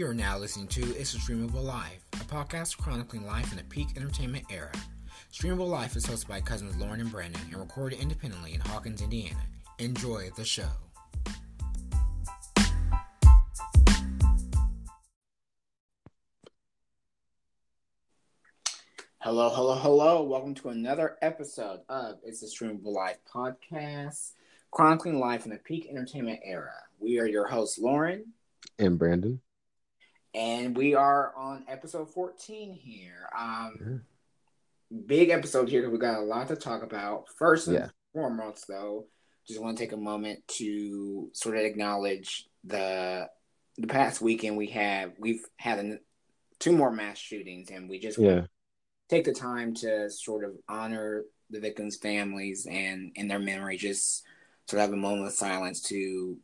You are now listening to It's a Streamable Life, a podcast chronicling life in the peak entertainment era. Streamable Life is hosted by cousins Lorin and Brandon and recorded independently in Hawkins, Indiana. Enjoy the show. Hello, hello, hello. Welcome to another episode of It's a Streamable Life podcast, chronicling life in the peak entertainment era. We are your hosts, Lorin and Brandon. And we are on episode 14 here. Um, Big episode here because we got a lot to talk about. First and yeah. foremost, though, just want to take a moment to sort of acknowledge the the past weekend we have we've had an, two more mass shootings, and we just yeah take the time to sort of honor the victims' families and in their memory, just sort of have a moment of silence to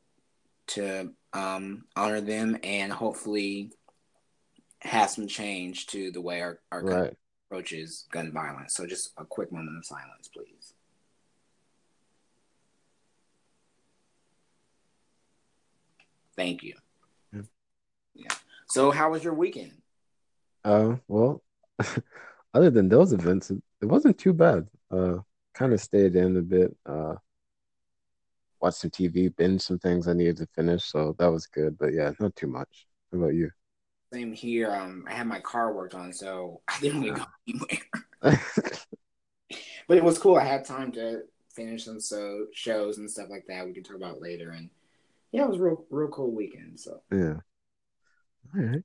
to um, honor them and hopefully have some change to the way our, our right. approaches gun violence. So just a quick moment of silence, please. Thank you. Yeah. yeah. So how was your weekend? Uh well other than those events, it, it wasn't too bad. Uh, kind of stayed in a bit. Uh, watched some TV, binge some things I needed to finish, so that was good. But yeah, not too much. How about you? Same here. Um, I had my car worked on, so I didn't really go anywhere. but it was cool. I had time to finish some so shows and stuff like that. We can talk about later. And yeah, it was real, real cool weekend. So yeah. All right.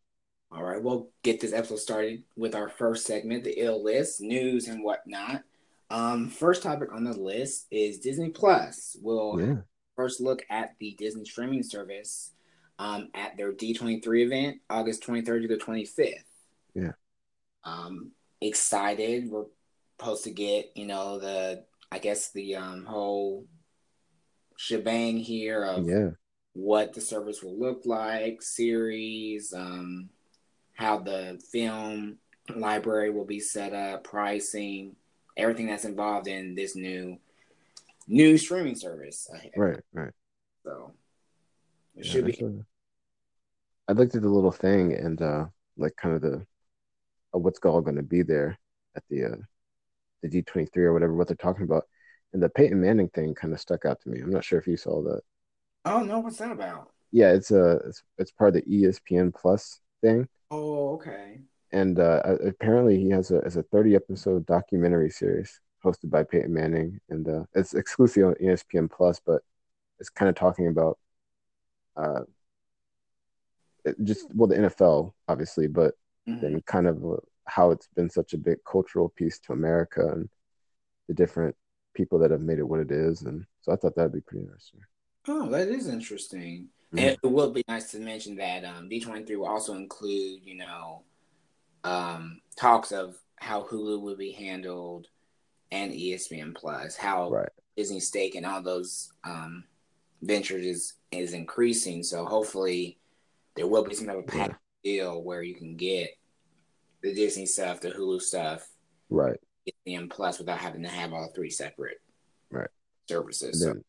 All right, we'll get this episode started with our first segment, the ill list, news and whatnot. Um, first topic on the list is Disney Plus. We'll yeah. first look at the Disney streaming service um, at their D23 event, August 23rd to the 25th. Yeah. Um, excited. We're supposed to get, you know, the, I guess, the um, whole shebang here of yeah. what the service will look like, series, um, how the film library will be set up, pricing, everything that's involved in this new new streaming service. Right, right. So it yeah, should be. I looked at the little thing and uh like kind of the uh, what's all going to be there at the uh the D twenty three or whatever what they're talking about, and the Peyton Manning thing kind of stuck out to me. I'm not sure if you saw that. Oh no, what's that about? Yeah, it's a uh, it's, it's part of the ESPN Plus thing. Oh, okay. And uh, apparently, he has a as a thirty episode documentary series hosted by Peyton Manning, and uh, it's exclusive on ESPN Plus, but it's kind of talking about uh, just well the NFL, obviously, but mm-hmm. then kind of uh, how it's been such a big cultural piece to America and the different people that have made it what it is, and so I thought that'd be pretty interesting. Oh, that is interesting. Mm-hmm. It would be nice to mention that um, D23 will also include, you know, um, talks of how Hulu will be handled and ESPN Plus, how right. Disney stake and all those um, ventures is, is increasing. So hopefully there will be some type of package yeah. deal where you can get the Disney stuff, the Hulu stuff, right, ESPN Plus without having to have all three separate right services. Then,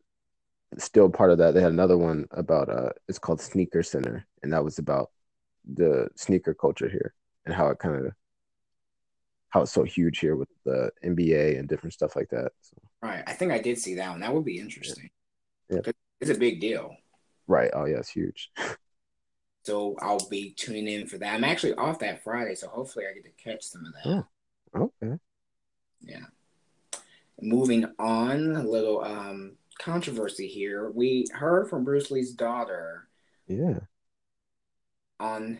still part of that, they had another one about uh, it's called Sneaker Center, and that was about the sneaker culture here and how it kind of how it's so huge here with the NBA and different stuff like that. So. Right, I think I did see that one. That would be interesting. Yeah, it's a big deal. Right. Oh yeah, it's huge. so I'll be tuning in for that. I'm actually off that Friday, so hopefully I get to catch some of that. Oh, okay. Yeah. Moving on, a little um controversy here. We heard from Bruce Lee's daughter. Yeah. On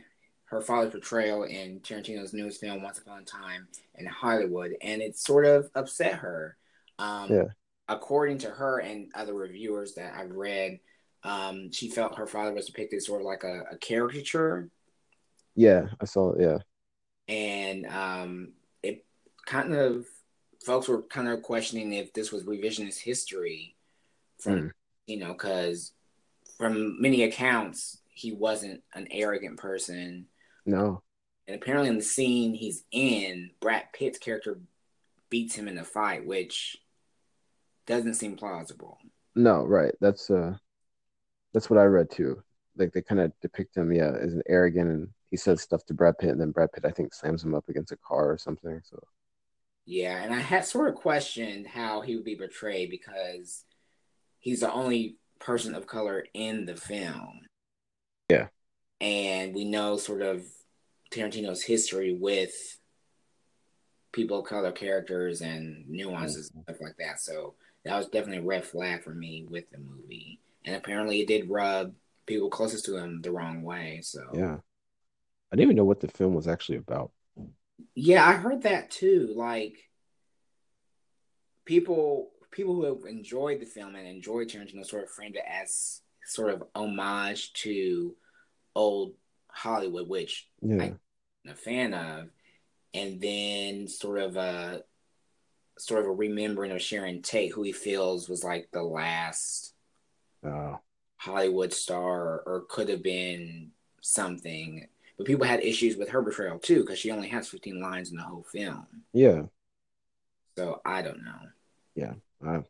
her father's portrayal in Tarantino's newest film, Once Upon a Time in Hollywood, and it sort of upset her. Um, yeah. According to her and other reviewers that I've read, um, she felt her father was depicted sort of like a, a caricature. Yeah, I saw it. Yeah. And um, it kind of, folks were kind of questioning if this was revisionist history from mm. you know because from many accounts he wasn't an arrogant person no. And apparently in the scene he's in brad pitt's character beats him in a fight which doesn't seem plausible. No right. That's uh that's what i read too. Like they kind of depict him, yeah, as an arrogant, and he says stuff to Brad Pitt, and then Brad Pitt, I think, slams him up against a car or something. So. Yeah, and I had sort of questioned how he would be portrayed because he's the only person of color in the film. Yeah, and we know sort of Tarantino's history with people of color characters and nuances mm-hmm. and stuff like that. So that was definitely a red flag for me with the movie. And apparently it did rub people closest to him the wrong way. So Yeah. I didn't even know what the film was actually about. Yeah, I heard that too. Like people people who have enjoyed the film and enjoyed Tarantino sort of framed it as sort of homage to old Hollywood, which yeah. I'm a fan of, and then sort of a sort of a remembering of Sharon Tate, who he feels was like the last oh. Hollywood star or, or could have been something. But people had issues with her portrayal too, because she only has 15 lines in the whole film. Yeah. So I don't know. Yeah. I,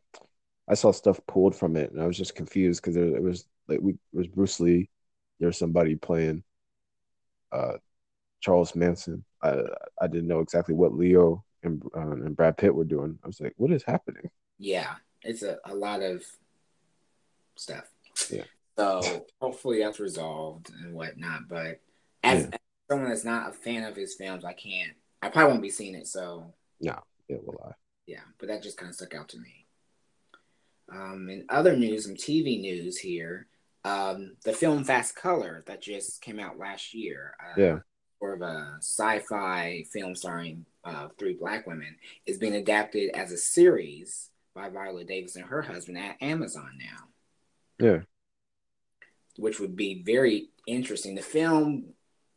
I saw stuff pulled from it and I was just confused because it was like we it was Bruce Lee. There's somebody playing uh, Charles Manson. I I didn't know exactly what Leo and uh, and Brad Pitt were doing. I was like, what is happening? Yeah, it's a, a lot of stuff. Yeah. So hopefully that's resolved and whatnot. But as, yeah. as, someone that's not a fan of his films, I can't. I probably won't be seeing it. So no, yeah, will I? Yeah, but that just kind of stuck out to me. Um, in other news, some TV news here, um, the film Fast Color that just came out last year. Uh, yeah. Sort of a sci-fi film starring uh, three black women is being adapted as a series by Viola Davis and her husband at Amazon now. Yeah. Which would be very interesting. The film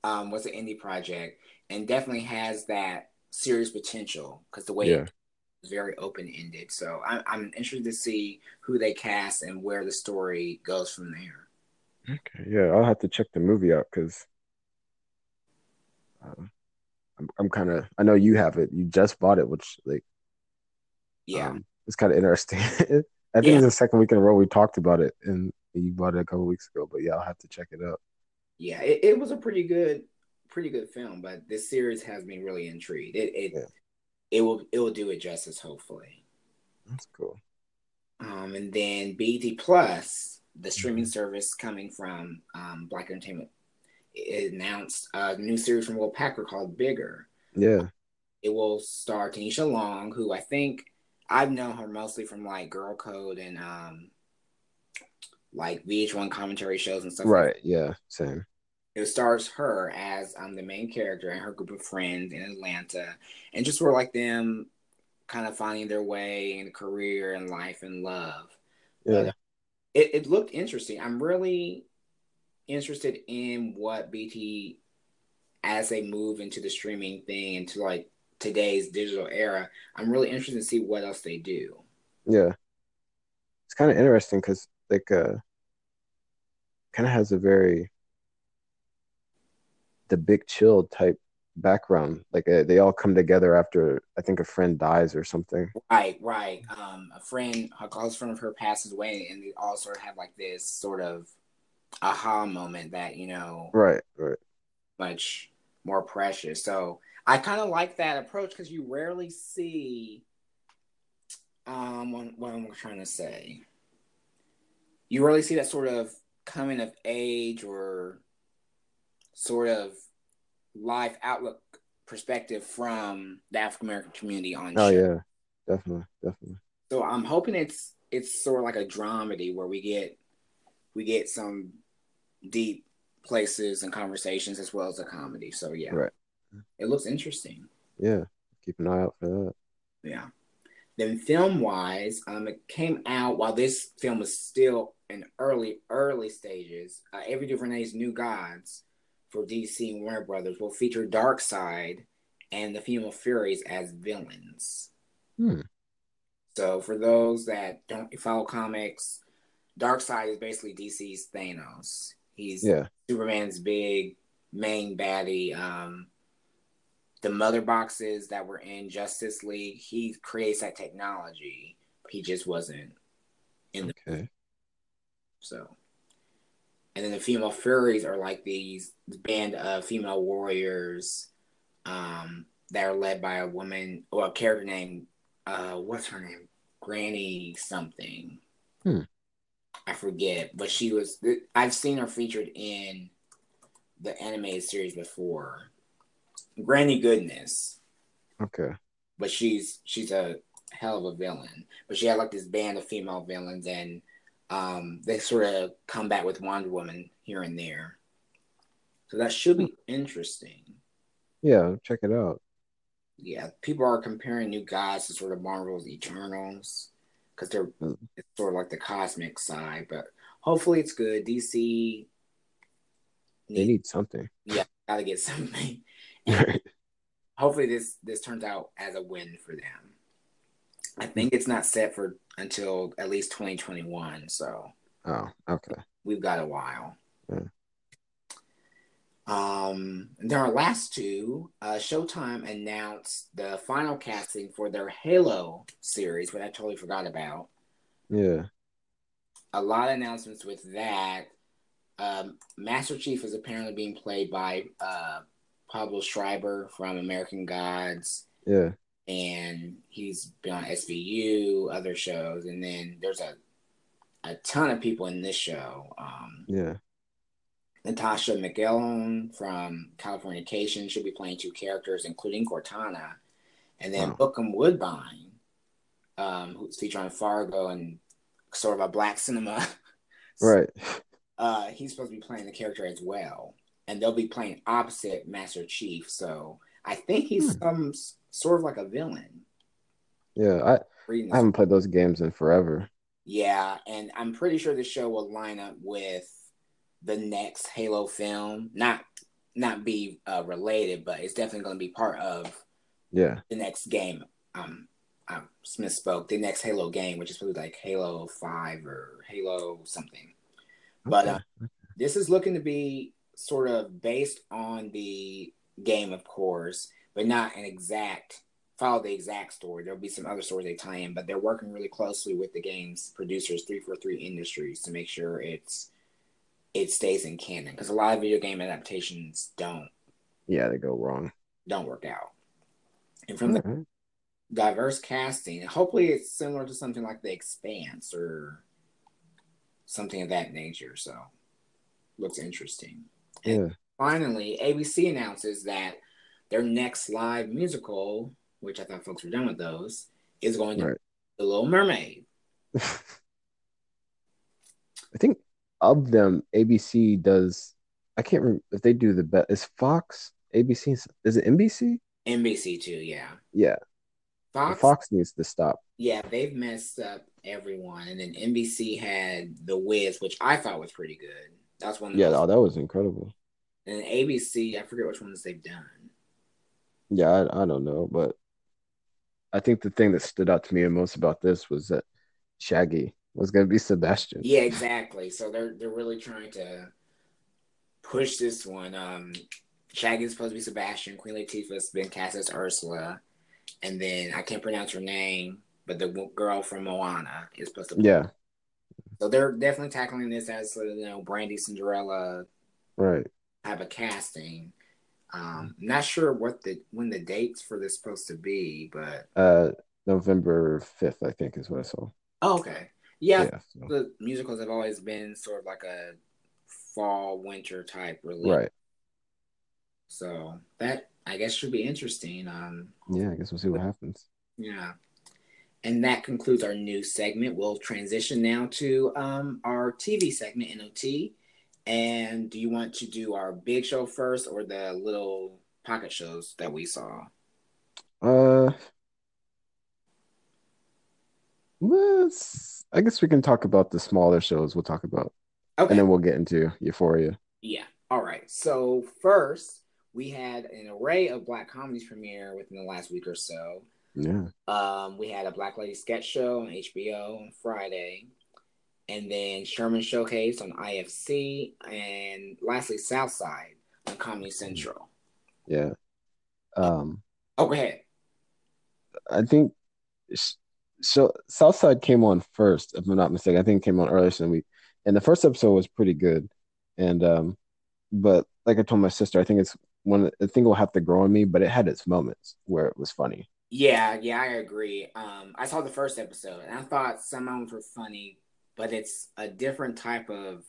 um, was an indie project and definitely has that serious potential because the way yeah. it very open ended. So I'm, I'm interested to see who they cast and where the story goes from there. Okay, yeah, I'll have to check the movie out because uh, I'm, I'm kind of. I know you have it. You just bought it, which like, yeah, um, it's kind of interesting. I think yeah. it's the second week in a row we talked about it, and you bought it a couple weeks ago. But yeah, I'll have to check it out. Yeah, it, it was a pretty good, pretty good film. But this series has me really intrigued. It, it yeah it will it will do it justice. Hopefully, that's cool. Um, and then BET Plus, the streaming mm-hmm. service coming from um, Black Entertainment, announced a new series from Will Packer called Bigger. Yeah, it will star Tanisha Long, who I think I've known her mostly from like Girl Code and um, like VH1 commentary shows and stuff. Right. Like yeah. Same it stars her as um, the main character and her group of friends in Atlanta, and just sort of like them kind of finding their way in career and life and love. Yeah. But, it, it looked interesting. I'm really interested in what BT as they move into the streaming thing into like today's digital era. I'm really interested to see what else they do. Yeah. It's kind of interesting because like uh kind of has a very the big chill type background like uh, they all come together after i think a friend dies or something. Right right. Um a friend a close friend of her passes away and they all sort of have like this sort of aha moment that you know right right. much more precious. So i kind of like that approach because you rarely see um what, what i'm trying to say. You rarely see that sort of coming of age or sort of life outlook perspective from the African American community on. Oh show. yeah, definitely, definitely. So I'm hoping it's it's sort of like a dramedy where we get we get some deep places and conversations as well as a comedy. So yeah, right. It looks interesting. Yeah, keep an eye out for that. Yeah. Then film wise, um, it came out while this film was still in early early stages. Uh, Ava DuVernay's New Gods for DC and Warner Brothers will feature Darkseid and the Female Furies as villains. Hmm. So for those that don't follow comics, Darkseid is basically DC's Thanos. He's yeah. Superman's big main baddie. Um, the mother boxes that were in Justice League, he creates that technology. He just wasn't in the okay. So and then the female Furies are like these band of female warriors um, that are led by a woman or a character named uh, what's her name, Granny something. Hmm. I forget, but she was. I've seen her featured in the animated series before. Granny Goodness. Okay. But she's she's a hell of a villain. But she had like this band of female villains, and um, they sort of come back with Wonder Woman here and there. So that should be interesting. Yeah, check it out. Yeah, people are comparing New Gods to sort of Marvel's Eternals because they're mm. it's sort of like the cosmic side, but hopefully it's good. DC need, they need something. Yeah, gotta get something. hopefully this this turns out as a win for them. I think it's not set for until at least 2021, so Oh, okay. We've got a while. Yeah. Um, then our last two, uh, Showtime announced the final casting for their Halo series, but I totally forgot about. Yeah. A lot of announcements with that. Um, Master Chief is apparently being played by uh, Pablo Schreiber from American Gods. Yeah. And he's been on SVU, other shows, and then there's a a ton of people in this show. Um, yeah. Natascha McElhone from Californication should be playing two characters, including Cortana. And then wow. Bokeem Woodbine, um, who's featured on Fargo and sort of a black cinema. right. Uh, he's supposed to be playing the character as well. And they'll be playing opposite Master Chief. So I think he's hmm. some sort of like a villain. Yeah, I, I haven't played those games in forever. Yeah, and I'm pretty sure the show will line up with the next Halo film. Not not be uh, related, but it's definitely going to be part of yeah the next game. Um, I misspoke. The next Halo game, which is probably like Halo Five or Halo something. But uh, this is looking to be sort of based on the game, of course, but not an exact follow the exact story. There'll be some other stories they tie in, but they're working really closely with the game's producers, 343 Industries, to make sure it's it stays in canon because a lot of video game adaptations don't. Yeah, they go wrong. Don't work out. And from the diverse casting, hopefully it's similar to something like The Expanse or something of that nature. So looks interesting. And yeah. finally, ABC announces that their next live musical, which I thought folks were done with those, is going to right. The Little Mermaid. I think of them, ABC does. I can't remember if they do the best. Is Fox ABC? Is it NBC? NBC too. Yeah. Yeah. Fox. Fox needs to stop. Yeah, they've messed up everyone, and then NBC had The Wiz, which I thought was pretty good. That's one. Yeah, oh, that was incredible. And ABC, I forget which ones they've done. Yeah, I, I don't know, but I think the thing that stood out to me the most about this was that Shaggy was going to be Sebastian. Yeah, exactly. So they're they're really trying to push this one. Um, Shaggy's supposed to be Sebastian. Queen Latifah's been cast as Ursula, and then I can't pronounce her name, but the girl from Moana is supposed to. Play. Yeah. So they're definitely tackling this as you know Brandy Cinderella, right? Type of casting. Um, not sure what the when the dates for this supposed to be, but uh, November fifth, I think, is what I saw. Oh, okay. Yeah, yeah so. the musicals have always been sort of like a fall winter type release. Right. So that I guess should be interesting. Um Yeah, I guess we'll see what happens. Yeah. And that concludes our news segment. We'll transition now to um, our TV segment, NOT. And do you want to do our big show first or the little pocket shows that we saw? Uh, let's I guess we can talk about the smaller shows we'll talk about. Okay. And then we'll get into Euphoria. Yeah. All right. So first, we had an array of black comedies premiere within the last week or so. Yeah. Um, we had a Black Lady sketch show on HBO on Friday, and then Sherman Showcase on IFC, and lastly Southside on Comedy Central. Yeah. Um. Oh, go ahead. I think so Southside came on first, if I'm not mistaken. I think it came on earlier than we, and the first episode was pretty good. and um, but like I told my sister, I think it's one. I think will have to grow on me, but it had its moments where it was funny. Yeah, yeah, I agree. Um, I saw the first episode and I thought some of them were funny, but it's a different type of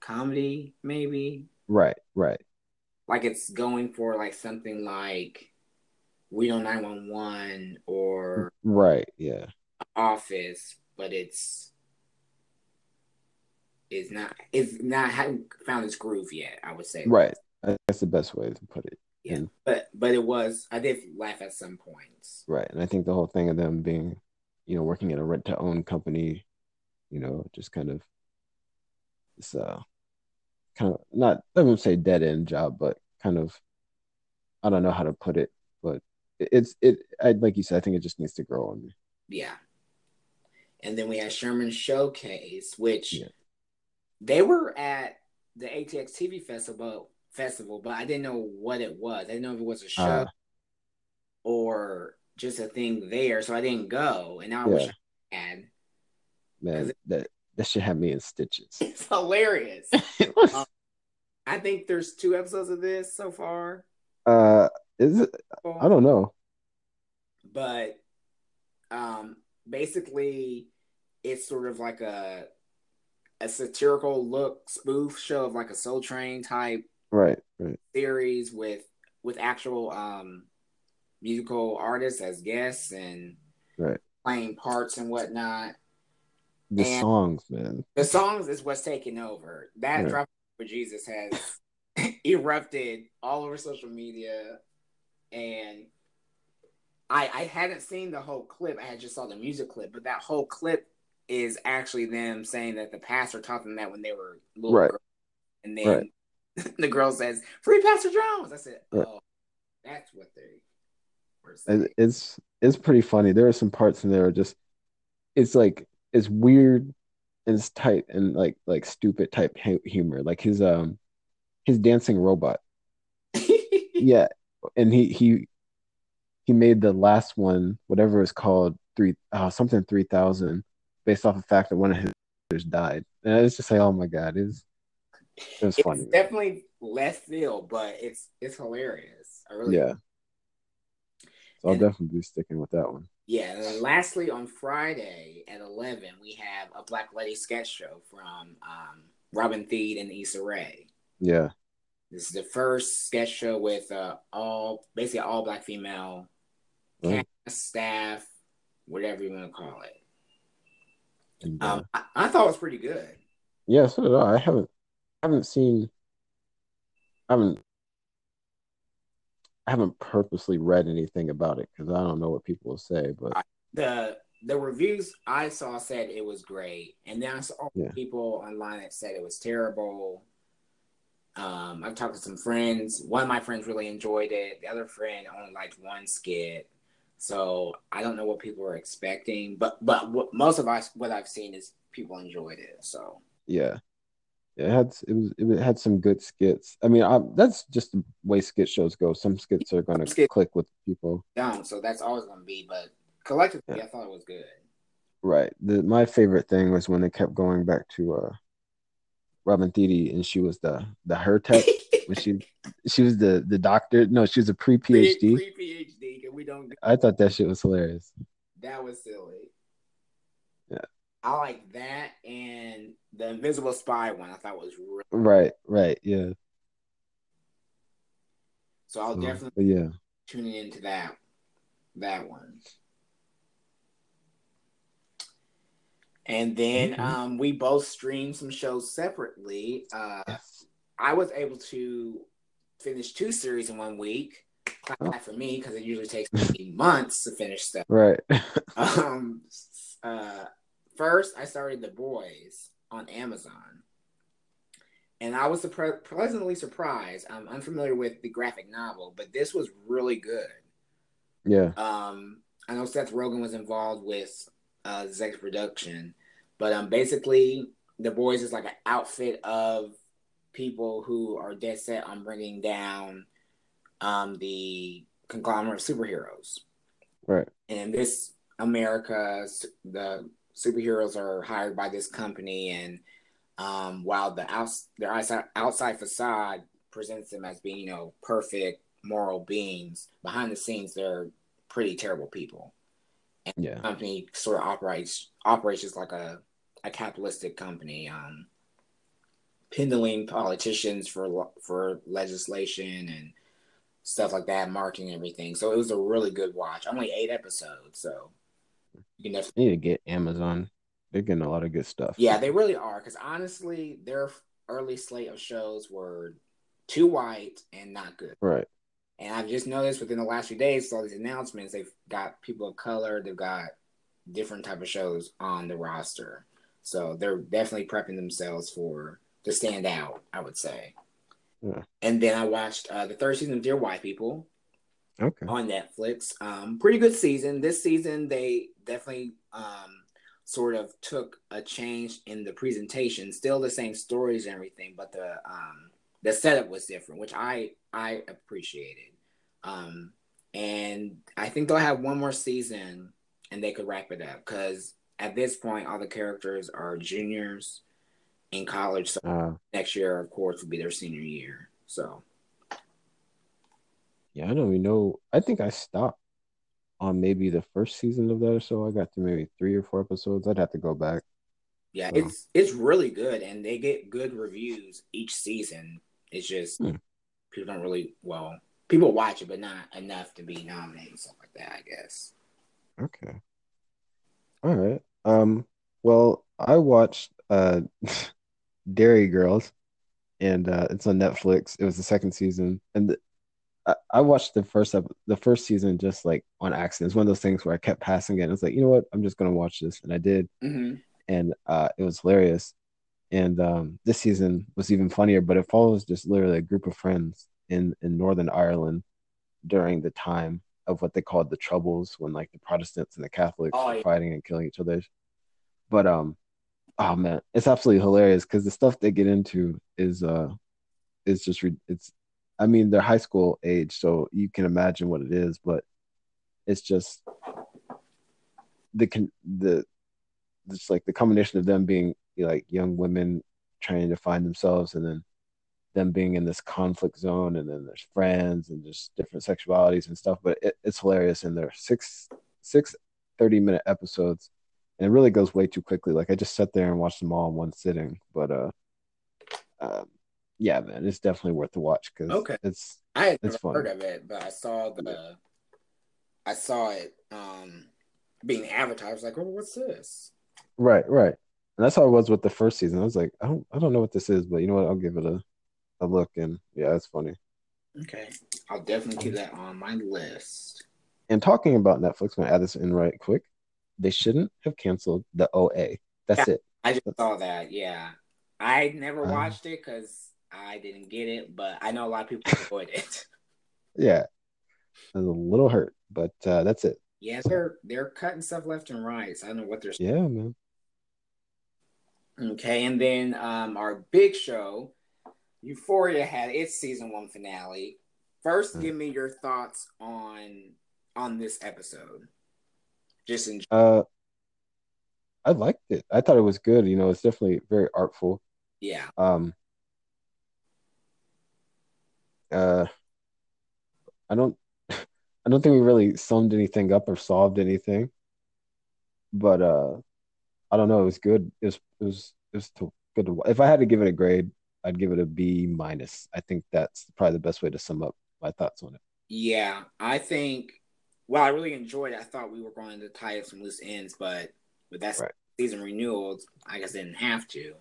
comedy, maybe. Right, right. Like it's going for like something like Reno 911 or right, yeah. Office, but it's is not is not haven't found its groove yet. I would say. Right, that's the best way to put it. Yeah, and, but but it was I did laugh at some points. Right, and I think the whole thing of them being, you know, working at a rent to own company, you know, just kind of, it's uh, kind of not I wouldn't say dead end job, but kind of, I don't know how to put it, but it's it. I like you said, I think it just needs to grow on me. Yeah. And then we had Sherman Showcase, which yeah. they were at the ATX TV festival festival, but I didn't know what it was. I didn't know if it was a show uh, or just a thing there, so I didn't go. And now yeah. I wish I had. Man, that that should have me in stitches. It's hilarious. um, I think there's two episodes of this so far. Uh, is it? I don't know. But um, basically, it's sort of like a a satirical look spoof show of like a Soul Train type right, right. series with with actual um musical artists as guests and right playing parts and whatnot. The and songs, man. The songs is what's taking over. That right. drop for Jesus has erupted all over social media, and I I hadn't seen the whole clip. I had just saw the music clip, but that whole clip is actually them saying that the pastor taught them that when they were little right. girls, and then right. the girl says, "Free Pastor Jones." I said, "Oh, that's what they were saying." It's it's pretty funny. There are some parts in there just it's like it's weird and it's tight and like like stupid type humor. Like his um his dancing robot. yeah, and he he he made the last one, whatever it's called, three uh, something three thousand, based off the fact that one of his brothers died. And it's just like, oh my god, it's it was it's funny. Definitely less field, but it's it's hilarious. I really yeah. So I'll and, definitely be sticking with that one. Yeah, and then lastly on Friday at eleven we have a Black Lady sketch show from um, Robin Thede and Issa Rae. Yeah. This is the first sketch show with uh, all basically all black female cast, staff, whatever you want to call it. Uh, um, I, I, thought it was pretty good. Yeah, so did I. I haven't I haven't seen I haven't I haven't purposely read anything about it because I don't know what people will say, but the the reviews I saw said it was great, and then I saw yeah. people online that said it was terrible. Um, I've talked to some friends. One of my friends really enjoyed it. The other friend only liked one skit. So I don't know what people were expecting, but but what, most of us what I've seen is people enjoyed it. So yeah, it had it was it had some good skits. I mean, I, that's just the way skit shows go. Some skits are going to click with people. Down, so that's always going to be. But collectively, yeah. I thought it was good. Right. The, my favorite thing was when they kept going back to uh, Robin Thede, and she was the the her tech. when she she was the the doctor. No, she was a pre PhD. Pre PhD, we don't. I thought that shit was hilarious. That was silly. I like that and the Invisible Spy one. I thought was really right, right, yeah. So I'll so, definitely yeah tuning into that that one. And then mm-hmm. um, we both streamed some shows separately. Uh, yes. I was able to finish two series in one week. oh. for me because it usually takes me months to finish stuff. Right. um, uh, first, I started The Boys on Amazon. And I was pleasantly surprised. I'm unfamiliar with the graphic novel, but this was really good. Yeah. Um, I know Seth Rogen was involved with uh, Zex production, but um, basically, The Boys is like an outfit of people who are dead set on bringing down um, the conglomerate of superheroes. Right. And this America, the superheroes are hired by this company and Um, while the outs their outside outside facade presents them as being, you know, perfect moral beings, behind the scenes they're pretty terrible people. And Yeah. the company sort of operates operates just like a, a capitalistic company, um, pendling politicians for for legislation and stuff like that, marketing everything. So it was a really good watch. Only eight episodes, so you can definitely need to get Amazon. They're getting a lot of good stuff. yeah, they really are. Because honestly, their early slate of shows were too white and not good. Right. And I've just noticed within the last few days, all these announcements, they've got people of color, they've got different type of shows on the roster. So they're definitely prepping themselves for to stand out, I would say. Yeah. And then I watched uh, the third season of Dear White People Okay. on Netflix. Um, pretty good season. This season they definitely um, sort of took a change in the presentation. Still the same stories and everything, but the um, the setup was different, which I I appreciated. Um, and I think they'll have one more season, and they could wrap it up because at this point, all the characters are juniors in college. So Uh, next year, of course, will be their senior year. So yeah, I don't even know. I think I stopped on maybe the first season of that or so. I got to maybe three or four episodes. I'd have to go back. Yeah, So- it's it's really good, and they get good reviews each season. It's just Hmm. people don't really well, people watch it, but not enough to be nominated and stuff like that. I guess. Okay. All right. Um, well, I watched uh Derry Girls and uh it's on Netflix. It was the second season and the, I, I watched the first ep the first season just like on accident. It's one of those things where I kept passing it and it's like, you know what? I'm just gonna watch this and I did Mm-hmm. and uh it was hilarious. And um this season was even funnier, but it follows just literally a group of friends in in Northern Ireland during the time of what they called the Troubles, when like the Protestants and the Catholics Oh, were yeah. fighting and killing each other. But um, oh man, it's absolutely hilarious because the stuff they get into is uh, is just re- it's. I mean, they're high school age, so you can imagine what it is, but it's just the con the just like the combination of them being like young women trying to find themselves and then them being in this conflict zone and then there's friends and just different sexualities and stuff but it, it's hilarious and they're six six 30 minute episodes and it really goes way too quickly. Like i just sat there and watched them all in one sitting but uh um yeah man it's definitely worth the watch because Okay. it's I had It's never funny. heard of it, but I saw the, I saw it um being advertised. Like, oh, what's this? right right and that's how it was with the first season i was like i don't i don't know what this is but you know what i'll give it a, a look and yeah it's funny Okay, I'll definitely keep that on my list. and talking about netflix i'm gonna add this in right quick they shouldn't have canceled the oa that's it I just saw that. Yeah, I never Uh. watched it because I didn't get it, but I know a lot of people enjoyed it. yeah i was a little hurt but uh that's it Yeah, they're they're cutting stuff left and right. So I don't know what they're. yeah man Okay, and then um our big show, Euphoria had its season one finale. First, Hmm. give me your thoughts on on this episode. Just in Uh, I liked it. I thought it was good. You know, it's definitely very artful. yeah, Um, uh, I don't, I don't think we really summed anything up or solved anything, but uh, I don't know. It was good. It was, it was, it was to, good to. If I had to give it a grade, I'd give it a B minus. I think that's probably the best way to sum up my thoughts on it. yeah. I think. Well, I really enjoyed it. I thought we were going to tie up some loose ends, but with that Right. season renewal, I guess didn't have to.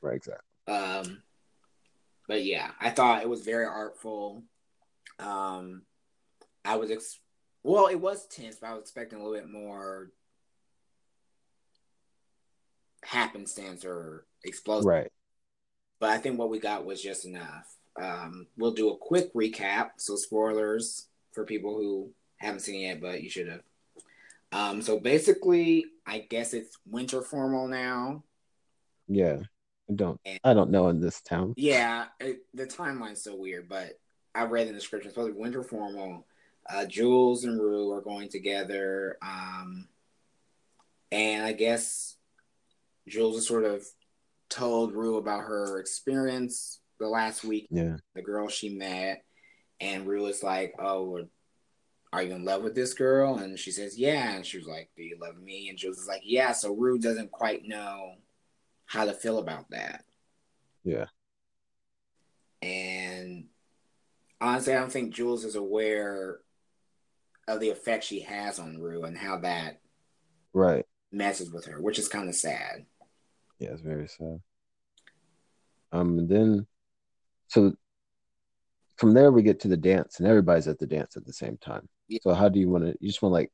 Right, exactly. Um, but yeah, I thought it was very artful. Um, I was ex- well, it was tense, but I was expecting a little bit more happenstance or explosive. Right. But I think what we got was just enough. Um, we'll do a quick recap, so spoilers for people who haven't seen it yet, but you should have. Um, so basically, I guess it's winter formal now. Yeah. I don't. And- I don't know in this town. Yeah, it, the timeline's so weird, but I read in the description, it's supposed be winter formal. Uh, Jules and Rue are going together. Um, and I guess Jules is sort of told Rue about her experience the last week, Yeah. the girl she met, and Rue was like, "Oh, are you in love with this girl?" And she says, "Yeah." And she was like, "Do you love me?" And Jules is like, "Yeah." So Rue doesn't quite know how to feel about that. Yeah. And honestly, I don't think Jules is aware of the effect she has on Rue and how that Right. messes with her, which is kind of sad. Yeah, it's very sad. Um, and then so from there we get to the dance, and everybody's at the dance at the same time. Yeah. So how do you want to? You just want to like,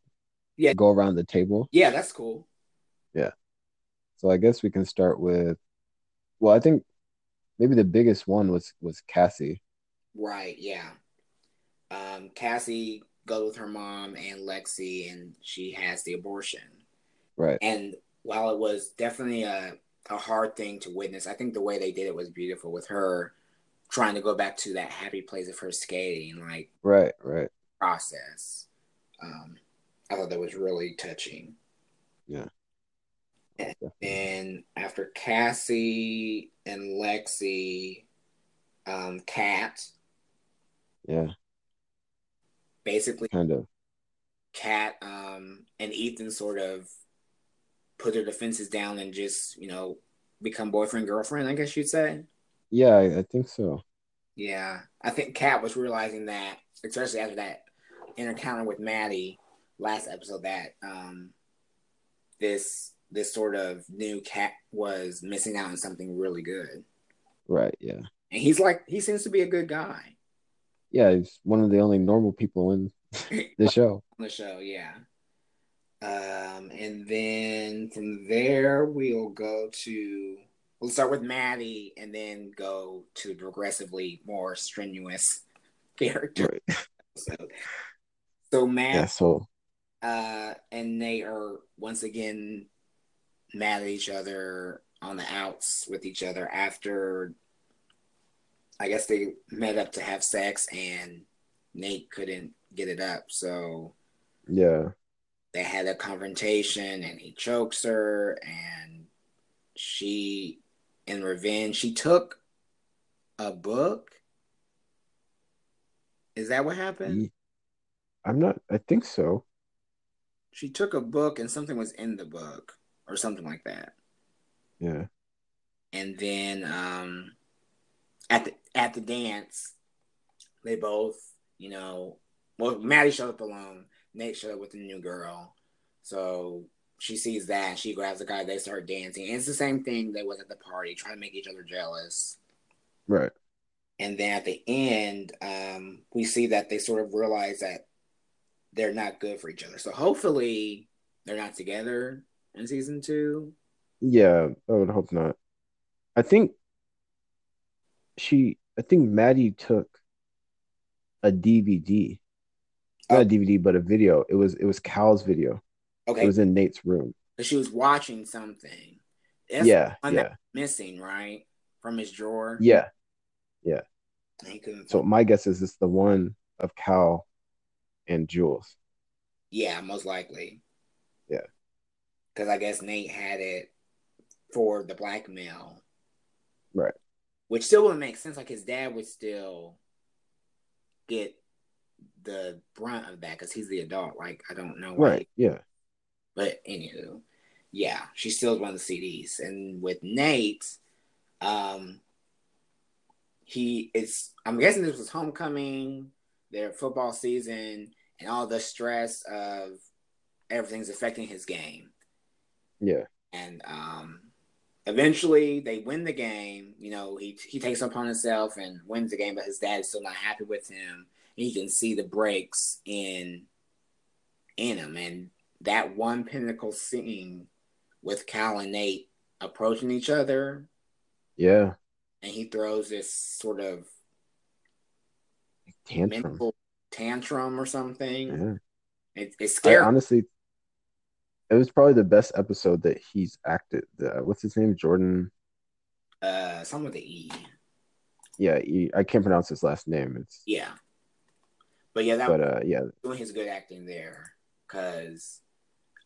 Yeah. go around the table. Yeah, that's cool. So I guess we can start with, well, I think maybe the biggest one was was Cassie. Right, yeah. Um, Cassie goes with her mom and Lexi, and she has the abortion. Right. And while it was definitely a, a hard thing to witness, I think the way they did it was beautiful with her trying to go back to that happy place of her skating, like Right. Right. process. Um, I thought that was really touching. Yeah. And then after Cassie and Lexi, um, Kat Yeah. basically Kind of. Kat um, and Ethan sort of put their defenses down and just, you know, become boyfriend girlfriend, I guess you'd say. Yeah, I, I think so. Yeah. I think Kat was realizing that, especially after that encounter with Maddie last episode, that um, this this sort of new Kat was missing out on something really good. Right. Yeah. And he's like, he seems to be a good guy Yeah. He's one of the only normal people in the show. the show, yeah. Um, and then from there we'll go to we'll start with Maddie and then go to progressively more strenuous character. Right. So, so Matt Yeah. So uh, and they are once again mad at each other on the outs with each other after I guess they met up to have sex and Nate couldn't get it up, so yeah. they had a confrontation and he chokes her and she in revenge she took a book is that what happened I'm not. I think so. she took a book and something was in the book or something like that. Yeah. and then um at the at the dance they both you know well maddie showed up alone. Nate showed up with a new girl. So she sees that. She grabs the guy. They start dancing. And it's the same thing they was at the party trying to make each other jealous. Right. and then at the end um we see that they sort of realize that they're not good for each other. So hopefully they're not together in season two Yeah. I would hope not. I think she. I think Maddie took a DVD. Not a Oh. DVD, but a video. It was. It was Cal's video. okay It was in Nate's room. But she was watching something. That's yeah. Yeah. missing, right? From his drawer. Yeah. yeah. So my guess is it's the one of Cal and Jules. yeah, most likely. Because I guess Nate had it for the blackmail. Right. Which still wouldn't make sense. Like his dad would still get the brunt of that because he's the adult. Like I don't know why. Right. Yeah. But anywho, yeah, she steals one of the CDs. And with Nate, um, he is. I'm guessing this was homecoming, their football season, and all the stress of everything's affecting his game. Yeah. And um, eventually, they win the game. You know, he he takes it upon himself and wins the game, but his dad is still not happy with him. And you can see the breaks in in him, and that one pinnacle scene with Cal and Nate approaching each other, Yeah. and he throws this sort of Tantrum. tantrum or something. Yeah. It, it's I scary. honestly, it was probably the best episode that he's acted. The, what's his name? Jordan. uh, something with the E. Yeah, he, I can't pronounce his last name. It's Yeah. But yeah, that but uh, yeah, doing his good acting there because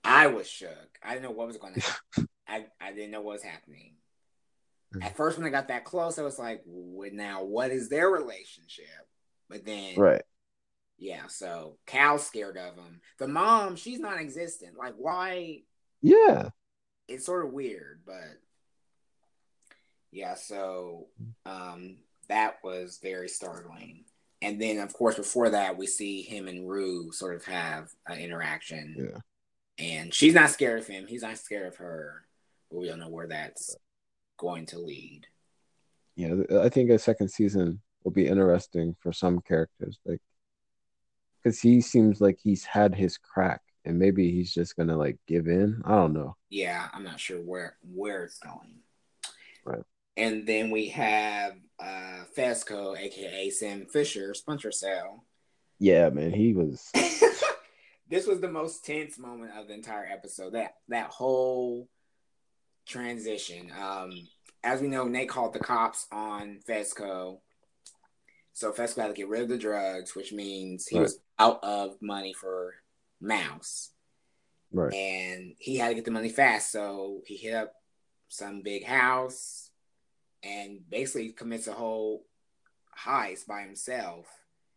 I was shook. I didn't know what was going to happen. I, I didn't know what was happening. at first when they got that close, I was like, well, now what is their relationship? But then, right. Yeah, so Cal's scared of him. The mom, she's non existent. Like, why? Yeah. It's sort of weird, but yeah, so um that was very startling. And then, of course, before that, we see him and Rue sort of have an interaction. Yeah. And she's not scared of him. He's not scared of her. But we don't know where that's going to lead. Yeah, I think a second season will be interesting for some characters, like because he seems like he's had his crack, and maybe he's just gonna like give in. I don't know. Yeah, I'm not sure where where it's going. Right. And then we have uh Fezco, aka Sam Fisher, Splinter Cell. Yeah, man, he was. this was the most tense moment of the entire episode. That that whole transition. Um, as we know, Nate called the cops on Fezco. So Fezco had to get rid of the drugs, which means he right. was out of money for Mouse. Right. And he had to get the money fast. So he hit up some big house and basically commits a whole heist by himself.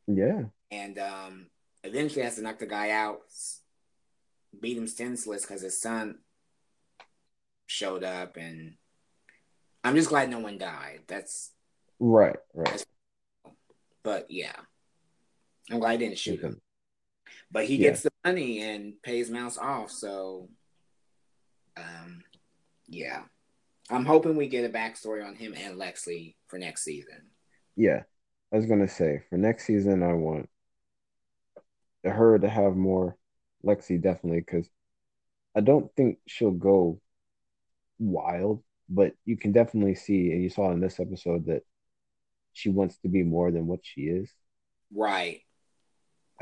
Yeah. And um, eventually has to knock the guy out, beat him senseless because his son showed up. And I'm just glad no one died. That's right. Right. That's, but yeah, I'm glad I didn't shoot him. But he yeah. gets the money and pays Mouse off. So, um, yeah. I'm hoping we get a backstory on him and Lexi for next season. Yeah, I was gonna say for next season, I want her to have more Lexi definitely because I don't think she'll go wild, but you can definitely see, and you saw in this episode that she wants to be more than what she is. Right.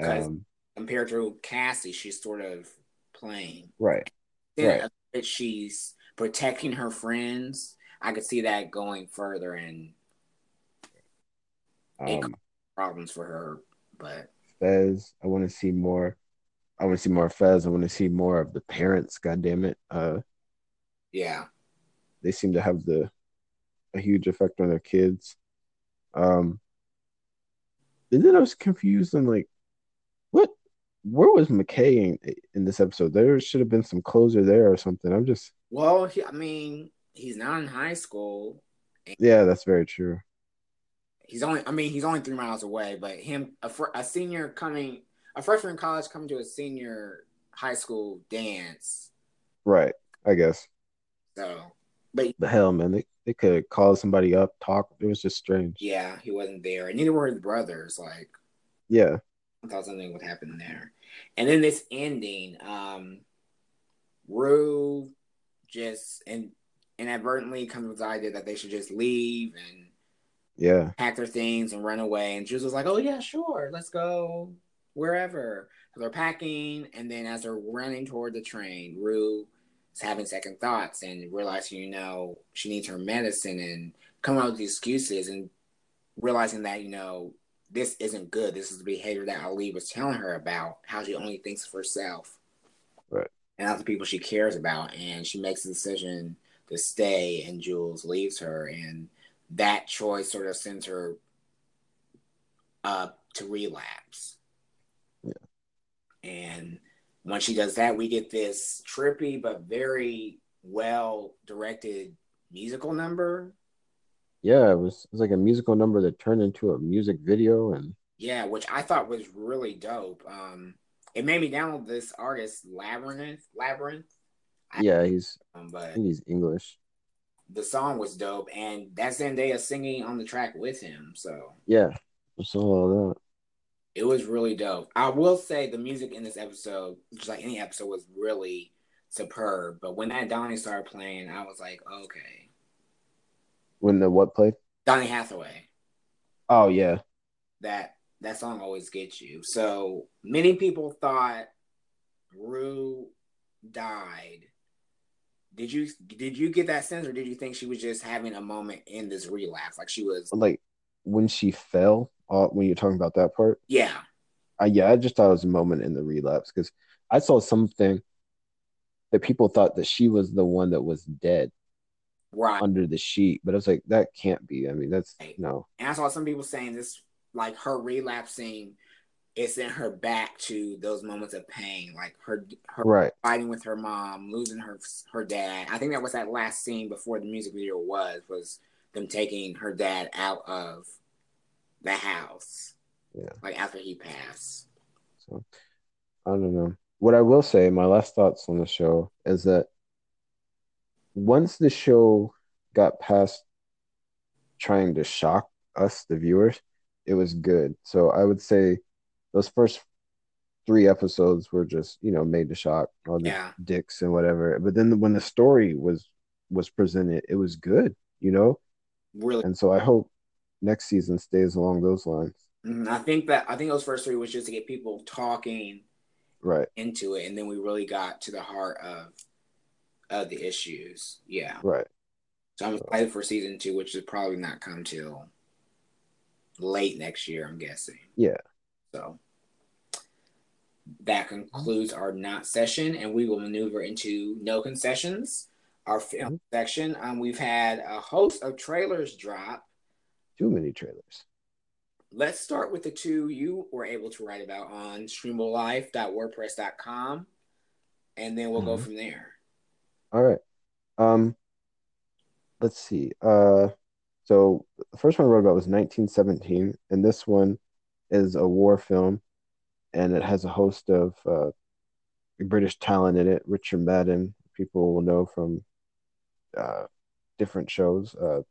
Um, compared to Cassie, she's sort of playing. Right. Then right. That she's protecting her friends. I could see that going further and um, problems for her. But Fez, I want to see more. I want to see more Fez. I want to see more of the parents. God damn it. Uh, yeah. They seem to have the a huge effect on their kids. Um, and then I was confused and like, what? Where was McKay in, in this episode? There should have been some closer there or something. I'm just well, he, I mean, he's not in high school. Yeah, that's very true. He's only, I mean, he's only three miles away, but him, a, a senior coming, a freshman in college coming to a senior high school dance. Right, I guess. So, but the hell, man, they, they could call somebody up, talk. It was just strange. Yeah, he wasn't there, and neither were his brothers. Like, yeah, I thought something would happen there. And then this ending, um, Rue just and inadvertently comes with the idea that they should just leave and yeah pack their things and run away. And Jules was like, "Oh yeah, sure, let's go wherever." So they're packing, and then as they're running toward the train, Rue having second thoughts and realizing, you know, she needs her medicine and coming up with excuses and realizing that, you know, this isn't good. This is the behavior that Ali was telling her about, how she only thinks of herself. Right. And not the people she cares about. And she makes the decision to stay and Jules leaves her. And that choice sort of sends her up to relapse. Yeah. And when she does that, we get this trippy but very well directed musical number. Yeah, it was, it was like a musical number that turned into a music video and yeah, which I thought was really dope. Um it made me download this artist Labyrinth. Labrinth. Yeah, he's um, but he's English. The song was dope and that's Zendaya singing on the track with him. So Yeah. I saw all that. It was really dope. I will say the music in this episode, just like any episode, was really superb. But when that Donny started playing, I was like, okay. When the what played? Donny Hathaway. Oh yeah. That that song always gets you. So many people thought Rue died. Did you did you get that sense, or did you think she was just having a moment in this relapse, like she was like when she fell? Uh, when you're talking about that part. Yeah. Uh, yeah, I just thought it was a moment in the relapse because I saw something that people thought that she was the one that was dead. right under the sheet. But I was like, that can't be. I mean, that's Right. no. And I saw some people saying this, like her relapsing, it sent her back to those moments of pain, like her her Right. fighting with her mom, losing her her dad. I think that was that last scene before the music video was was them taking her dad out of the house, Yeah. like after he passed. So I don't know. What I will say, my last thoughts on the show is that once the show got past trying to shock us, the viewers, it was good. So I would say those first three episodes were just, you know, made to shock all the Yeah. dicks and whatever. But then when the story was was presented, it was good, you know? Really, And so I hope next season stays along those lines. Mhm. I think that I think those first three was just to get people talking Right, into it, and then we really got to the heart of of the issues. Yeah. right. So I'm excited for season two, which is probably not come till late next year, I'm guessing. Yeah. So that concludes our not session, and we will maneuver into no concessions, our film section. Um, we've had a host of trailers drop. Too many trailers. Let's start with the two you were able to write about on streamablelife.wordpress.com, and then we'll go Mhm. from there. All right. Um, let's see. Uh, so the first one I wrote about was 1917, and this one is a war film, and it has a host of uh, British talent in it. Richard Madden, people will know from uh, different shows. Uh,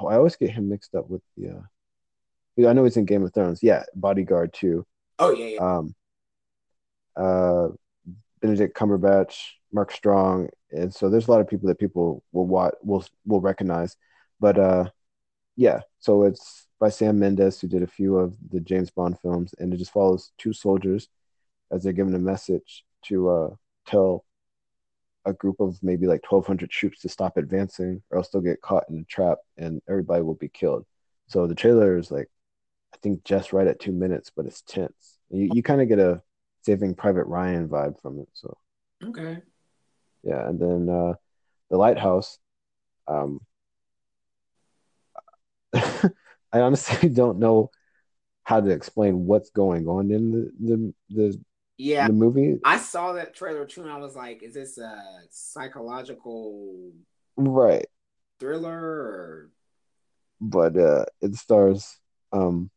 oh, I always get him mixed up with the. Uh, I know he's in Game of Thrones. Yeah, Bodyguard too. Oh yeah, yeah. Um, uh, Benedict Cumberbatch, Mark Strong, and so there's a lot of people that people will watch will will recognize. But uh, yeah, so it's by Sam Mendes, who did a few of the James Bond films, and it just follows two soldiers as they're given a message to uh, tell a group of maybe like 1,200 troops to stop advancing, or else they'll get caught in a trap and everybody will be killed. So the trailer is like, I think just right at two minutes, but it's tense. You you kind of get a Saving Private Ryan vibe from it. So Okay. yeah, and then uh, the Lighthouse. Um, I honestly don't know how to explain what's going on in the the the, Yeah, the movie. I saw that trailer too, and I was like, "Is this a psychological Right, thriller?" Or... but uh, it stars um,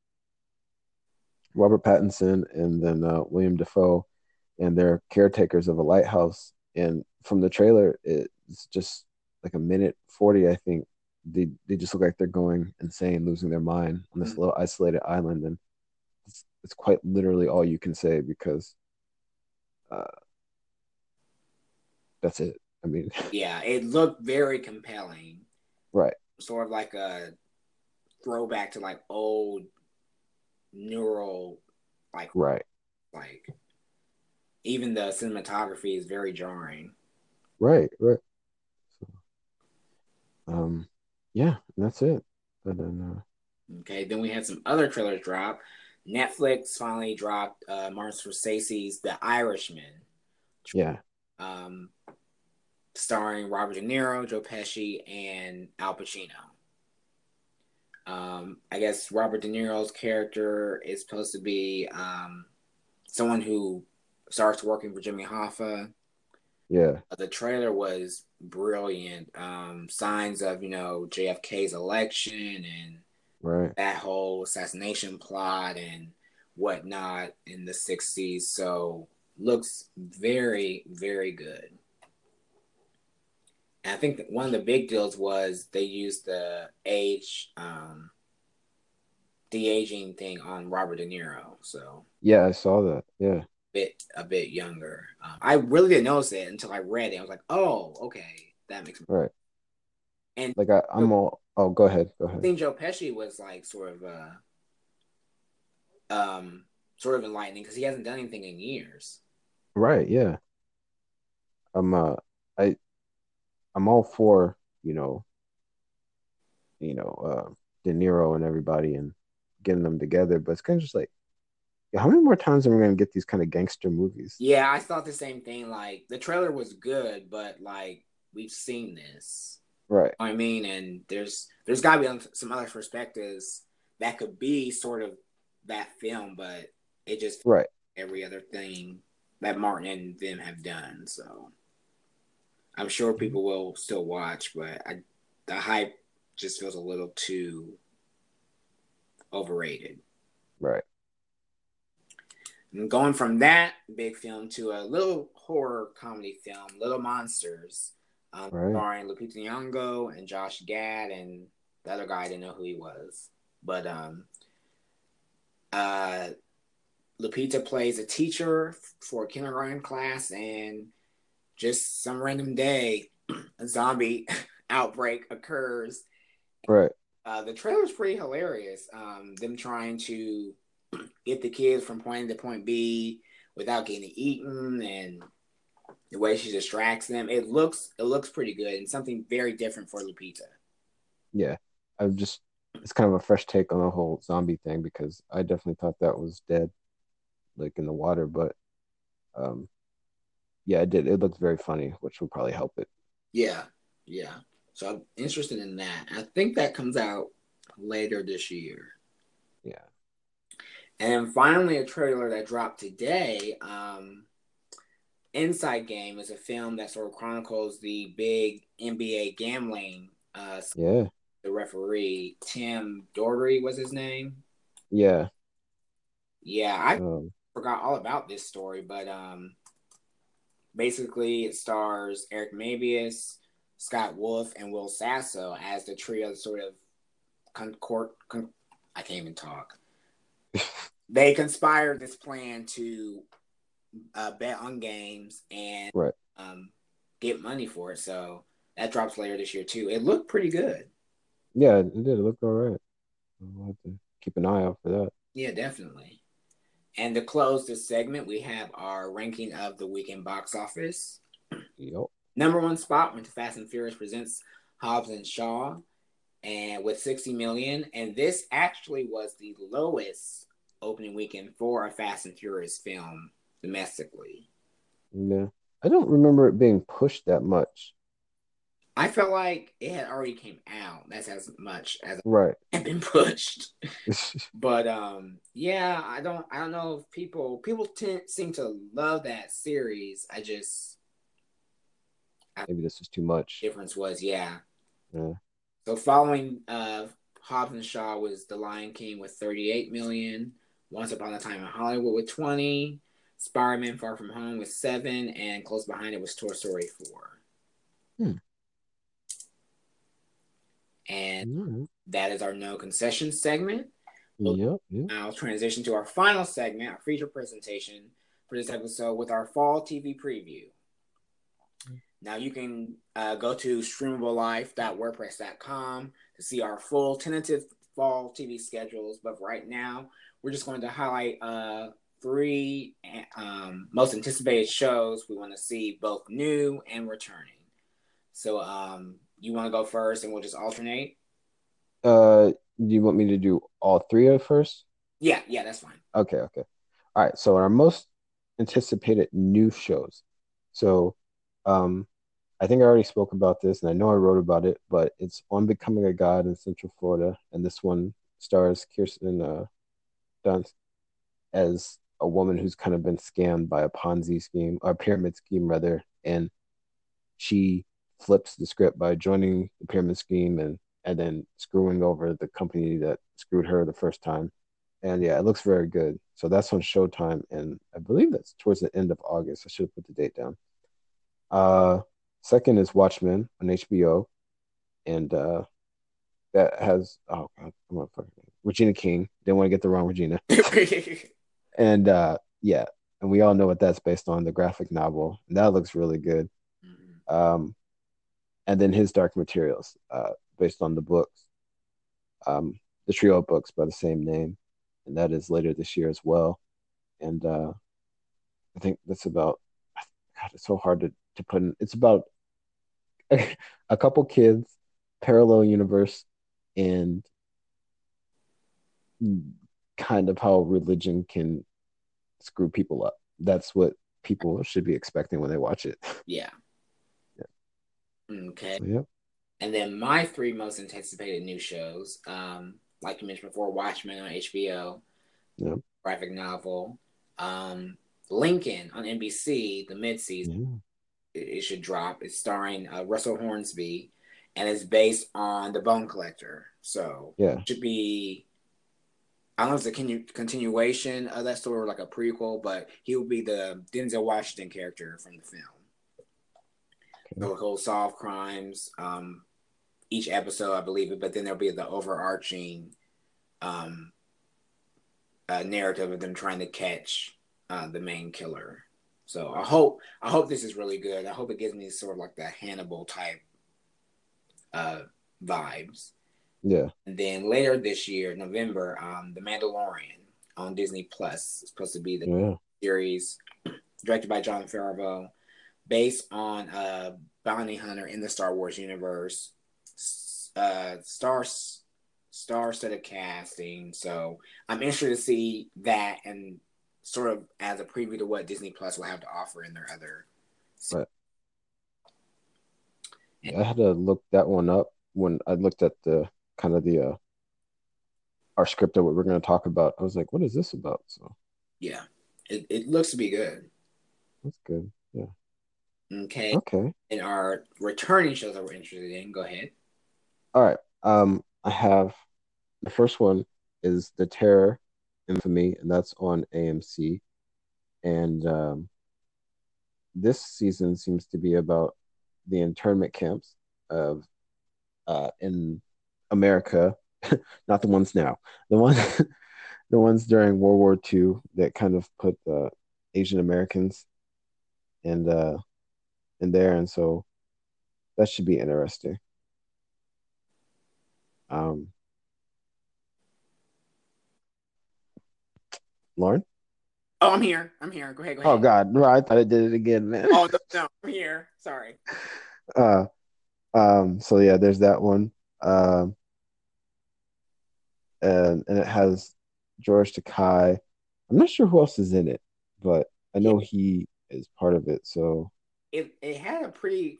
Robert Pattinson and then uh, William Dafoe, and they're caretakers of a lighthouse. And from the trailer, it's just like a minute forty, I think. They they just look like they're going insane, losing their mind on this Mhm. little isolated island, and it's, it's quite literally all you can say because uh, that's it. I mean, Yeah, it looked very compelling, right, sort of like a throwback to like old noir, like right, like even the cinematography is very jarring. right, right. So, um, yeah, that's it. But then, uh, Okay, then we had some other trailers drop. Netflix finally dropped uh, Martin Scorsese's The Irishman. yeah, um, starring Robert De Niro, Joe Pesci, and Al Pacino. Um, I guess Robert De Niro's character is supposed to be um, someone who starts working for Jimmy Hoffa. yeah, The trailer was brilliant. Um, signs of you know JFK's election and right, that whole assassination plot and whatnot in the 60s. So looks very, very good. And I think one of the big deals was they used the age, um, de aging thing on Robert De Niro. So yeah. I saw that. Yeah, bit a bit younger. Um, I really didn't notice it until I read it. I was like, oh, okay, that makes. Sense. Right. And Like I, I'm all. Oh, go ahead. Go ahead. I think Joe Pesci was like sort of uh um sort of enlightening because he hasn't done anything in years. Right. Yeah. I'm. Uh. I. I'm all for you know. You know, uh, De Niro and everybody and getting them together, but it's kind of just like, yeah, how many more times are we gonna get these kind of gangster movies? Yeah, I thought the same thing. Like the trailer was good, but like we've seen this. Right. I mean, and there's there's got to be some other perspectives that could be sort of that film, but it just right every other thing that Martin and them have done. So I'm sure mm-hmm. people will still watch, but I, the hype just feels a little too overrated. Right. And going from that big film to a little horror comedy film, Little Monsters, um, right. starring Lupita Nyong'o and Josh Gad, and the other guy I didn't know who he was, but um, uh, Lupita plays a teacher for a kindergarten class, and just some random day, a zombie outbreak occurs. Right. Uh, the trailer's pretty hilarious. Um, them trying to get the kids from point A to point B without getting eaten, and the way she distracts them. It looks it looks pretty good and something very different for Lupita. Yeah, I'm just it's kind of a fresh take on the whole zombie thing because I definitely thought that was dead, like in the water. But um, yeah, it did. It looked very funny, which will probably help it. Yeah, yeah. So I'm interested in that. I think that comes out later this year. Yeah. And finally, a trailer that dropped today. Um, Inside Game is a film that sort of chronicles the big NBA gambling. Uh, yeah. The referee Tim Doherty was his name. Yeah. Yeah, I um, forgot all about this story, but um, basically it stars Eric Mabius, Scott Wolf, and Will Sasso as the trio sort of concord. Con- I can't even talk. they conspired this plan to uh, bet on games and right. um, get money for it. So that drops later this year too. It looked pretty good. Yeah, it did. It looked all right. I'll have to keep an eye out for that. Yeah, definitely. And to close this segment, we have our ranking of the weekend box office. Yep. Number one spot went to Fast and Furious presents Hobbs and Shaw, and with 60 million. And this actually was the lowest opening weekend for a Fast and Furious film domestically. Yeah. I don't remember it being pushed that much. I felt like it had already came out. That's as much as right had been pushed. but um, yeah, I don't, I don't know if people people tend, seem to love that series. I just maybe this was too much. Difference was yeah. Yeah. So following uh, Hobbs and Shaw was The Lion King with 38 million. Once Upon a Time in Hollywood with 20. Spider-Man Far From Home with seven, and close behind it was Toy Story four. Hmm. And mm-hmm. that is our no concession segment. Yep, yep. Now transition to our final segment, our feature presentation for this episode with our fall TV preview. Now you can uh, go to streamablelife.wordpress.com to see our full tentative fall TV schedules. But right now, we're just going to highlight uh, three um, most anticipated shows we want to see, both new and returning. So, um, you want to go first, and we'll just alternate. Uh, do you want me to do all three of first? Yeah, yeah, that's fine. Okay, okay. All right. So, our most anticipated new shows. So, um, I think I already spoke about this, and I know I wrote about it, but it's on becoming a god in Central Florida, and this one stars Kirsten uh, Dunst as a woman who's kind of been scammed by a Ponzi scheme, or pyramid scheme rather, and she flips the script by joining the pyramid scheme and and then screwing over the company that screwed her the first time. And yeah, it looks very good. So that's on Showtime, and I believe that's towards the end of August. I should have put the date down. Uh, second is Watchmen on HBO, and uh, that has oh god, I'm Regina King. Didn't want to get the wrong Regina. and uh, yeah, and we all know what that's based on the graphic novel. And that looks really good. Mm-hmm. Um, and then his Dark Materials, uh, based on the books, um, the trio books by the same name, and that is later this year as well. And uh, I think that's about. God, it's so hard to to put in. It's about a couple kids, parallel universe, and kind of how religion can screw people up. That's what people should be expecting when they watch it. Yeah. yeah. Okay. So, And then my three most anticipated new shows, um, like you mentioned before, Watchmen on HBO, Yep. graphic novel, um, Lincoln on NBC, the mid-season. Yeah. It, it should drop. It's starring uh, Russell Hornsby, and it's based on the Bone Collector. So Yeah. it should be. I don't know if it's a continu- continuation of that story or like a prequel, but he will be the Denzel Washington character from the film. So he'll solve crimes um, each episode, I believe, but then there'll be the overarching um, uh, narrative of them trying to catch uh, the main killer. So I hope I hope this is really good. I hope it gives me sort of like the Hannibal type uh, vibes. Yeah. And then later this year, November, um, The Mandalorian on Disney Plus is supposed to be the Yeah. series directed by Jon Favreau, based on a bounty hunter in the Star Wars universe. Uh, star star studded casting, so I'm interested to see that and sort of as a preview to what Disney Plus will have to offer in their other. Right. I had to look that one up when I looked at the kind of the uh our script of what we're going to talk about. I was like, what is this about? So Yeah, it, it looks to be good. that's good. Yeah. Okay, Okay. and our returning shows that we're interested in. Go ahead. All right. Um, I have the first one is The Terror Infamy, and that's on AMC. And um, this season seems to be about the internment camps of uh, in America, not the ones now, the one, the ones during World War II that kind of put uh, Asian Americans and uh, in there, and so that should be interesting. Um, Lorin? Oh, I'm here. I'm here. Go ahead. Go ahead. Oh God, no, I thought I did it again, man. Oh no, no, I'm here. Sorry. Uh, um, so yeah, there's that one. Um, and and it has George Takei. I'm not sure who else is in it, but I know he is part of it. So It it had a pretty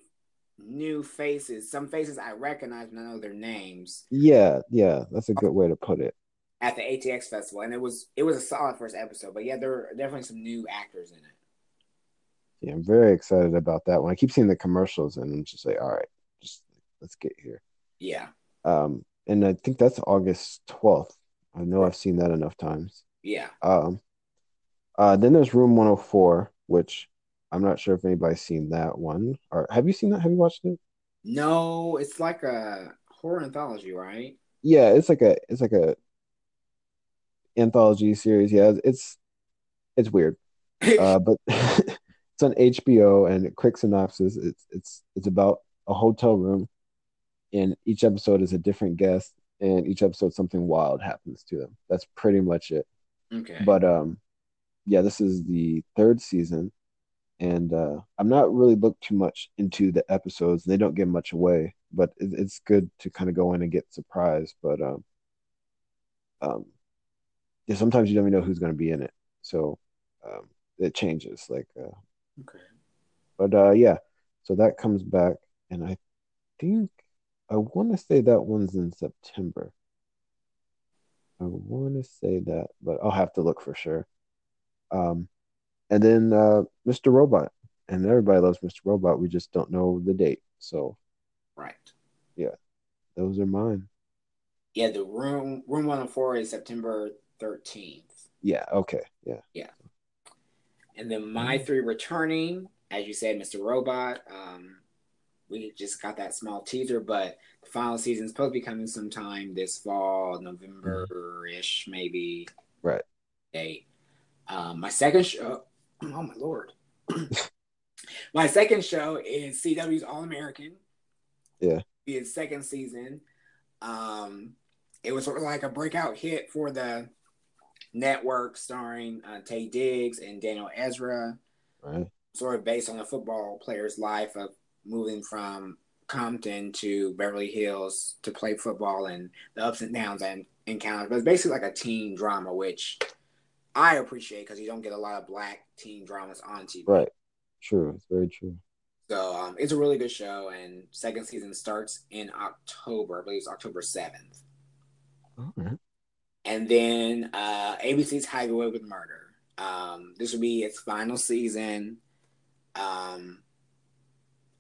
new faces. Some faces I recognize and I know their names yeah, yeah, that's a good way to put it. at the ATX festival, and it was it was a solid first episode. But yeah, there are definitely some new actors in it. Yeah, I'm very excited about that one. I keep seeing the commercials, and I'm just like, all right, just let's get here. Yeah, Um, and I think that's August 12th. I know I've seen that enough times. yeah. Um, uh, then there's Room 104, which I'm not sure if anybody's seen that one. Or have you seen that? Have you watched it? No, it's like a horror anthology, right? Yeah, it's like a it's like a anthology series. Yeah, it's it's weird. Uh, but it's on HBO and quick synopsis. It's it's it's about a hotel room, and each episode is a different guest, and each episode something wild happens to them. That's pretty much it. okay, But um, yeah, this is the third season, and uh, I'm not really looked too much into the episodes. They don't give much away, but it, it's good to kind of go in and get surprised. But um, um, yeah, sometimes you don't even know who's going to be in it, so um, it changes. Like, uh, okay. but uh, yeah, so that comes back, and I think I want to say that one's in September. I want to say that, but I'll have to look for sure. Um, and then uh, Mr. Robot, and everybody loves Mr. Robot. We just don't know the date. So Right. Yeah, those are mine. Yeah, the room room one and four is September thirteenth. Yeah. Okay. Yeah. Yeah. And then my three returning, as you said, Mr. Robot. Um, we just got that small teaser, but the final season is supposed to be coming sometime this fall, November ish, maybe. Right. Date. Um, my second show. Oh my lord. my second show is CW's All American. Yeah. Its second season. Um, it was sort of like a breakout hit for the network, starring uh, Taye Diggs and Daniel Ezra Right. sort of based on a football player's life of moving from Compton to Beverly Hills to play football and the ups and downs and encounters. But it's basically like a teen drama, which I appreciate because you don't get a lot of black teen dramas on TV. Right. True. It's very true. So um, it's a really good show, and second season starts in October. I believe it's October seventh. Alright. And then uh, ABC's How to Get Away with Murder. Um, this will be its final season. Um,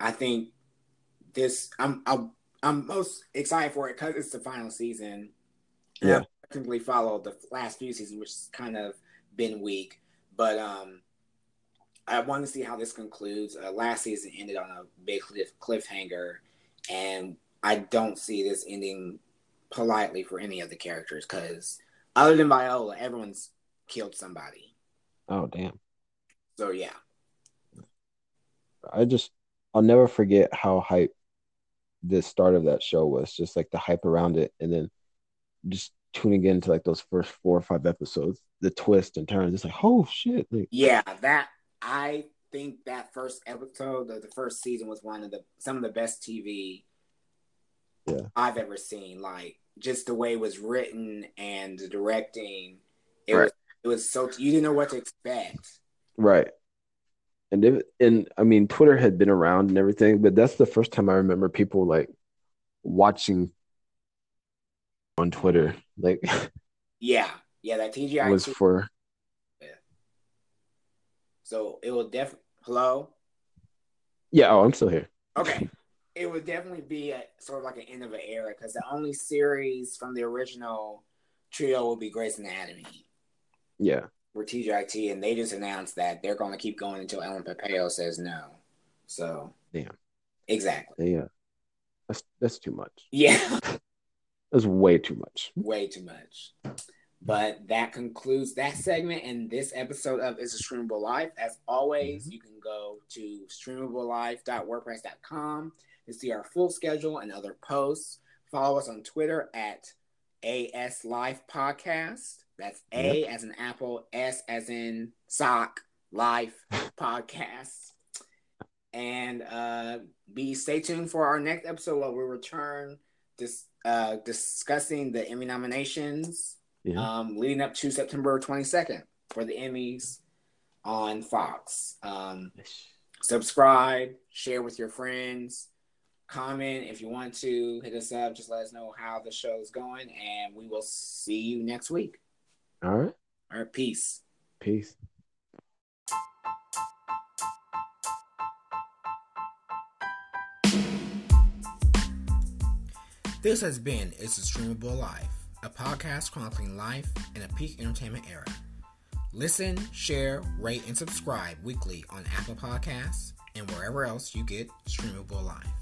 I think this I'm I'm, I'm most excited for it because it's the final season. Yeah. I've technically followed the last few seasons, which has kind of been weak, but um, I want to see how this concludes. Uh, last season ended on a big cliff, cliffhanger, and I don't see this ending politely for any of the characters because other than Viola, everyone's killed somebody. Oh damn. So yeah, I just I'll never forget how hype the start of that show was. Just like the hype around it, and then just tuning into like those first four or five episodes, the twist and turns. It's like, oh shit! Like, yeah, that I think that first episode of the first season was one of the some of the best TV Yeah. I've ever seen. Like just the way it was written and the directing, it Right. was it was so you didn't know what to expect. right. And if, and I mean, Twitter had been around and everything, but that's the first time I remember people like watching on Twitter. Like, Yeah, yeah, that TGI was for Yeah. So it will definitely. Hello. yeah. Oh, I'm still here. Okay. It would definitely be a sort of like an end of an era because the only series from the original trio will be Grey's Anatomy, Yeah. Where TGIT, and they just announced that they're going to keep going until Ellen Pompeo says no. So, Damn. exactly. Yeah. That's that's too much. Yeah, That's way too much. way too much. But that concludes that segment and this episode of Is a Streamable Life. As always, mm-hmm. you can go to streamablelife.wordpress.com to see our full schedule and other posts. Follow us on Twitter at AS Life Podcast. That's A as in Apple, S as in sock, Life Podcast. And uh, be stay tuned for our next episode where we return dis- uh, discussing the Emmy nominations Yeah. um, leading up to September 22nd for the Emmys on Fox. Um, subscribe, share with your friends, comment if you want to, hit us up, just let us know how the show's going, and we will see you next week. All right. All right, peace. Peace. This has been It's a Streamable Life, a podcast chronicling life in a peak entertainment era. Listen, share, rate, and subscribe weekly on Apple Podcasts and wherever else you get streamable life.